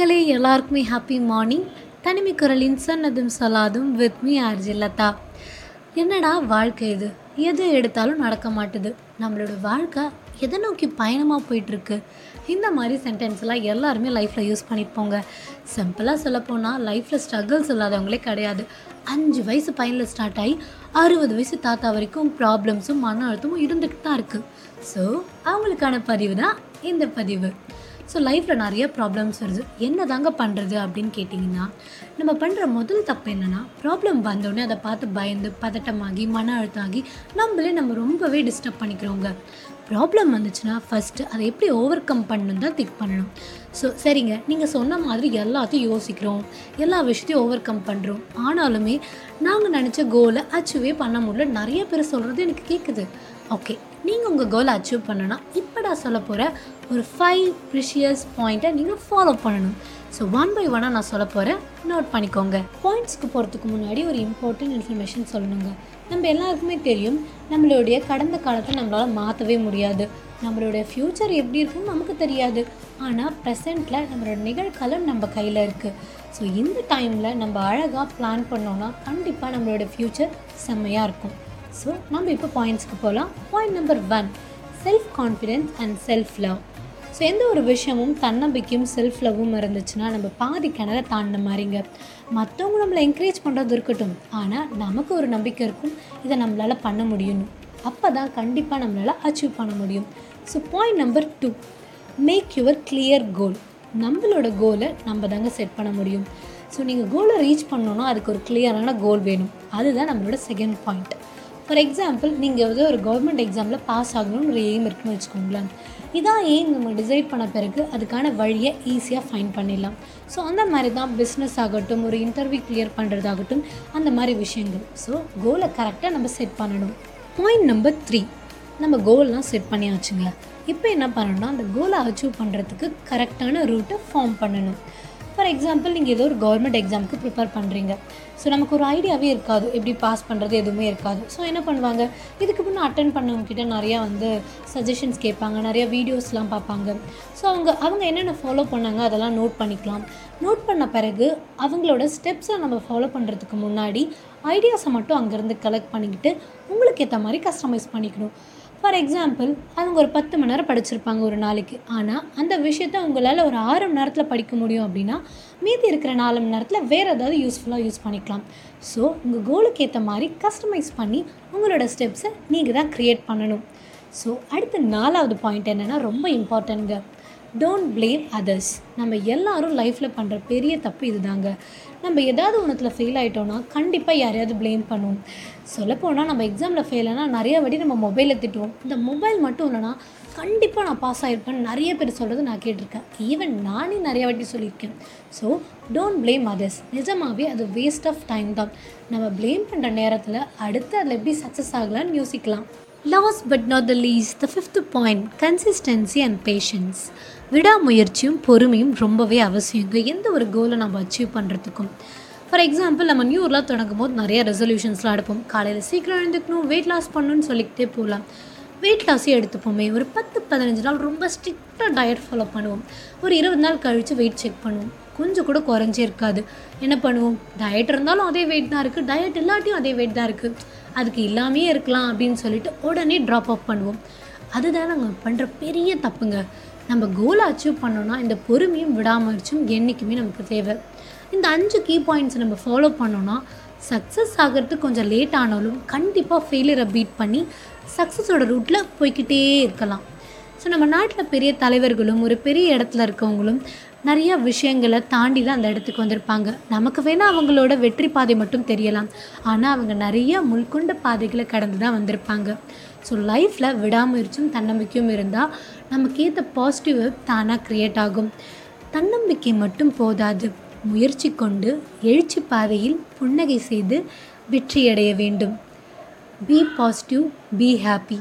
மக்களே எல்லாருக்குமே happy morning தனிமை குரலின் சன்னதும் சொல்லாதும் வித் மீ ஆர்ஜி லதா. என்னடா வாழ்க்கை இது? எது எடுத்தாலும் நடக்க மாட்டுது. நம்மளோட வாழ்க்கை எதை நோக்கி பயணமாக போயிட்டுருக்கு? இந்த மாதிரி சென்டென்ஸ்லாம் எல்லாருமே லைஃப்பில் யூஸ் பண்ணியிருப்போங்க சிம்பிளாக சொல்லப்போனால் லைஃப்பில் ஸ்ட்ரகிள்ஸ் இல்லாதவங்களே கிடையாது. அஞ்சு வயசு பையனில் ஸ்டார்ட் ஆகி அறுபது வயசு தாத்தா வரைக்கும் ப்ராப்ளம்ஸும் மன அழுத்தமும் இருந்துகிட்டு தான் இருக்குது ஸோ அவங்களுக்கான பதிவு தான் இந்த பதிவு. ஸோ லைஃப்பில் நிறைய ப்ராப்ளம்ஸ் வருது. என்ன தாங்க பண்ணுறது அப்படின்னு கேட்டிங்கன்னா நம்ம பண்ணுற முதல் தப்பு என்னென்னா ப்ராப்ளம் வந்தோடனே அதை பார்த்து பயந்து பதட்டமாகி மன அழுத்தம் ஆகி நம்மளே நம்ம ரொம்பவே டிஸ்டர்ப் பண்ணிக்கிறோங்க. ப்ராப்ளம் வந்துச்சுன்னா ஃபஸ்ட்டு அதை எப்படி ஓவர் கம் பண்ணணும் தான் திங்க் பண்ணணும். ஸோ சரிங்க. நீங்கள் சொன்ன மாதிரி எல்லாத்தையும் யோசிக்கிறோம். எல்லா விஷயத்தையும் ஓவர் கம் பண்ணுறோம் ஆனாலுமே நாங்கள் நினச்ச கோலை அச்சீவே பண்ண முடியல. நிறைய பேர் சொல்கிறது எனக்கு கேட்குது ஓகே நீங்கள் உங்கள் கோலை அச்சீவ் பண்ணணும்னா இப்போ நான் சொல்ல போகிற ஒரு ஃபைவ் ப்ரிஷியஸ் பாயிண்ட்டை நீங்கள் ஃபாலோ பண்ணணும். ஸோ ஒன் பை ஒன்னாக நான் சொல்ல போகிறேன் நோட் பண்ணிக்கோங்க. பாயிண்ட்ஸ்க்கு போகிறதுக்கு முன்னாடி ஒரு இம்பார்ட்டன்ட் இன்ஃபர்மேஷன் சொல்லணுங்க. நம்ம எல்லாருக்குமே தெரியும் நம்மளுடைய கடந்த காலத்தை நம்மளால் மாற்றவே முடியாது. நம்மளுடைய ஃப்யூச்சர் எப்படி இருக்குன்னு நமக்கு தெரியாது. ஆனால் ப்ரெசண்ட்டில் நம்மளோட நிகழ்காலம் நம்ம கையில் இருக்குது ஸோ இந்த டைமில் நம்ம அழகாக பிளான் பண்ணோன்னா கண்டிப்பாக நம்மளோட ஃப்யூச்சர் செம்மையாக இருக்கும். ஸோ நம்ம இப்போ பாயிண்ட்ஸ்க்கு போகலாம் point number one self confidence and self love so எந்த ஒரு விஷயமும் தன்னம்பிக்கையும் செல்ஃப் லவ்வும் இருந்துச்சுன்னா நம்ம பாதி கிணற தாண்டின மாதிரிங்க. மற்றவங்க நம்மளை என்கரேஜ் பண்ணுறது இருக்கட்டும். ஆனால் நமக்கு ஒரு நம்பிக்கை இருக்கும். இதை நம்மளால் பண்ண முடியும். அப்போ தான் கண்டிப்பாக நம்மளால் அச்சீவ் பண்ண முடியும். So point number two make your clear goal நம்மளோட கோலை நம்ம தாங்க செட் பண்ண முடியும். ஸோ நீங்கள் கோலை ரீச் பண்ணணுன்னா அதுக்கு ஒரு கிளியரான கோல் வேணும். அதுதான் நம்மளோட செகண்ட் பாயிண்ட் ஃபார் எக்ஸாம்பிள் நீங்கள் வந்து ஒரு கவர்மெண்ட் எக்ஸாமில் பாஸ் ஆகணும்னு ஒரு எய்ம் இருக்குன்னு வச்சுக்கோங்களேன். இதான் ஏன் நம்ம டிசைட் பண்ண பிறகு அதுக்கான வழியை ஈஸியாக ஃபைன் பண்ணிடலாம். ஸோ அந்த மாதிரி தான் பிஸ்னஸ் ஆகட்டும் ஒரு இன்டர்வியூ கிளியர் பண்ணுறதாகட்டும் அந்த மாதிரி விஷயங்கள். ஸோ கோலை கரெக்டாக நம்ம செட் பண்ணணும். பாயிண்ட் நம்பர் த்ரீ நம்ம கோல்லாம் செட் பண்ணியாச்சுங்களேன் இப்போ என்ன பண்ணணும்னா அந்த கோலை அச்சீவ் பண்ணுறதுக்கு கரெக்டான ரூட்டை ஃபார்ம் பண்ணணும். ஃபார் எக்ஸாம்பிள் நீங்கள் ஏதோ ஒரு கவர்மெண்ட் எக்ஸாமுக்கு ப்ரிப்பேர் பண்ணுறீங்க ஸோ நமக்கு ஒரு ஐடியாவே இருக்காது. எப்படி பாஸ் பண்ணுறது எதுவுமே இருக்காது. ஸோ என்ன பண்ணுவாங்க? இதுக்கு முன்னே அட்டன் பண்ணவங்கக்கிட்ட நிறையா வந்து சஜஷன்ஸ் கேட்பாங்க. நிறையா வீடியோஸ்லாம் பார்ப்பாங்க. ஸோ அவங்க அவங்க என்னென்ன ஃபாலோ பண்ணாங்க அதெல்லாம் நோட் பண்ணிக்கலாம். நோட் பண்ண பிறகு அவங்களோட ஸ்டெப்ஸை நம்ம ஃபாலோ பண்ணுறதுக்கு முன்னாடி ஐடியாஸை மட்டும் அங்கேருந்து கலெக்ட் பண்ணிக்கிட்டு உங்களுக்கு ஏற்ற மாதிரி கஸ்டமைஸ் பண்ணிக்கணும். ஃபார் எக்ஸாம்பிள் அவங்க ஒரு பத்து மணி நேரம் படிச்சிருப்பாங்க ஒரு நாளைக்கு. ஆனால் அந்த விஷயத்த உங்களால் ஒரு ஆறு மணி நேரத்தில் படிக்க முடியும் அப்படின்னா மீதி இருக்கிற நாலு மணி நேரத்தில் வேறு ஏதாவது யூஸ்ஃபுல்லாக யூஸ் பண்ணிக்கலாம். ஸோ உங்கள் கோலுக்கு ஏற்ற மாதிரி கஸ்டமைஸ் பண்ணி உங்களோட ஸ்டெப்ஸை நீங்கள் தான் க்ரியேட் பண்ணணும். ஸோ அடுத்த நாலாவது பாயிண்ட் என்னென்னா ரொம்ப இம்பார்ட்டன்ங்க டோன்ட் ப்ளேம் அதர்ஸ் நம்ம எல்லாரும் லைஃப்பில் பண்ணுற பெரிய தப்பு இதுதாங்க. நம்ம ஏதாவது ஒன்றத்தில் ஃபெயில் ஆகிட்டோன்னா கண்டிப்பாக யாரையாவது ப்ளேம் பண்ணுவோம். சொல்லப்போனால் நம்ம எக்ஸாமில் ஃபெயில் ஆனால் நிறைய வாட்டி நம்ம மொபைலில் திட்டுவோம். இந்த மொபைல் மட்டும் இல்லைனா கண்டிப்பாக நான் பாஸ் ஆகிருப்பேன்னு நிறைய பேர் சொல்கிறது நான் கேட்டிருக்கேன். ஈவன் நானே நிறைய வாட்டி சொல்லியிருக்கேன். ஸோ டோன்ட் ப்ளேம் அதர்ஸ் நிஜமாகவே அது வேஸ்ட் ஆஃப் டைம் தான். நம்ம ப்ளேம் பண்ணுற நேரத்தில் அடுத்து அதில் எப்படி சக்ஸஸ் ஆகலான்னு யோசிக்கலாம். Last but not the least the fifth point consistency and patience விடாமுயற்சியும் பொறுமையும் ரொம்பவே அவசியங்க எந்த ஒரு கோலை நம்ம அச்சீவ் பண்ணுறதுக்கும் ஃபார் எக்ஸாம்பிள் நம்ம நியூ இயர்லாம் தொடங்கும் போது நிறைய ரெசல்யூஷன்ஸ்லாம் எடுப்போம் காலையில் சீக்கிரம் எழுந்துக்கணும் வெயிட் லாஸ் பண்ணணும்னு சொல்லிக்கிட்டே போகலாம் வெயிட் லாஸே எடுத்துப்போமே. ஒரு பத்து பதினஞ்சு நாள் ரொம்ப ஸ்ட்ரிக்டாக டயட் ஃபாலோ பண்ணுவோம். ஒரு இருபது நாள் கழித்து வெயிட் செக் பண்ணுவோம். கொஞ்சம் கூட குறைஞ்சே இருக்காது. என்ன பண்ணுவோம்? டயட் இருந்தாலும் அதே வெயிட் தான் இருக்குது டயட் இல்லாட்டியும் அதே வெயிட் தான் இருக்குது அதுக்கு இல்லாமே இருக்கலாம் அப்படின்னு சொல்லிட்டு உடனே ட்ராப் அவுட் பண்ணுவோம். அதுதான் நாங்கள் பண்ணுற பெரிய தப்புங்க. நம்ம கோலை அச்சீவ் பண்ணோன்னா இந்த பொறுமையும் விடாமுயற்சியும் என்றைக்குமே நமக்கு தேவை. இந்த அஞ்சு கீ பாயிண்ட்ஸை நம்ம ஃபாலோ பண்ணோன்னா சக்ஸஸ் ஆகிறதுக்கு கொஞ்சம் லேட் ஆனாலும் கண்டிப்பாக ஃபெயிலியரை பீட் பண்ணி சக்ஸஸோட ரூட்டில் போய்கிட்டே இருக்கலாம். ஸோ நம்ம நாட்டில் பெரிய தலைவர்களும் ஒரு பெரிய இடத்துல இருக்கவங்களும் நிறையா விஷயங்களை தாண்டி தான் அந்த இடத்துக்கு வந்திருப்பாங்க. நமக்கு வேணால் அவங்களோட வெற்றி பாதை மட்டும் தெரியலாம். ஆனால் அவங்க நிறைய முள்கொண்ட பாதைகளை கடந்து தான் வந்திருப்பாங்க. ஸோ லைஃப்பில் விடாமுயற்சியும் தன்னம்பிக்கையும் இருந்தால் நமக்கேற்ற பாசிட்டிவ் தானாக க்ரியேட் ஆகும். தன்னம்பிக்கை மட்டும் போதாது. முயற்சி கொண்டு எழுச்சி பாதையில் புன்னகை செய்து வெற்றியடைய வேண்டும். B positive be happy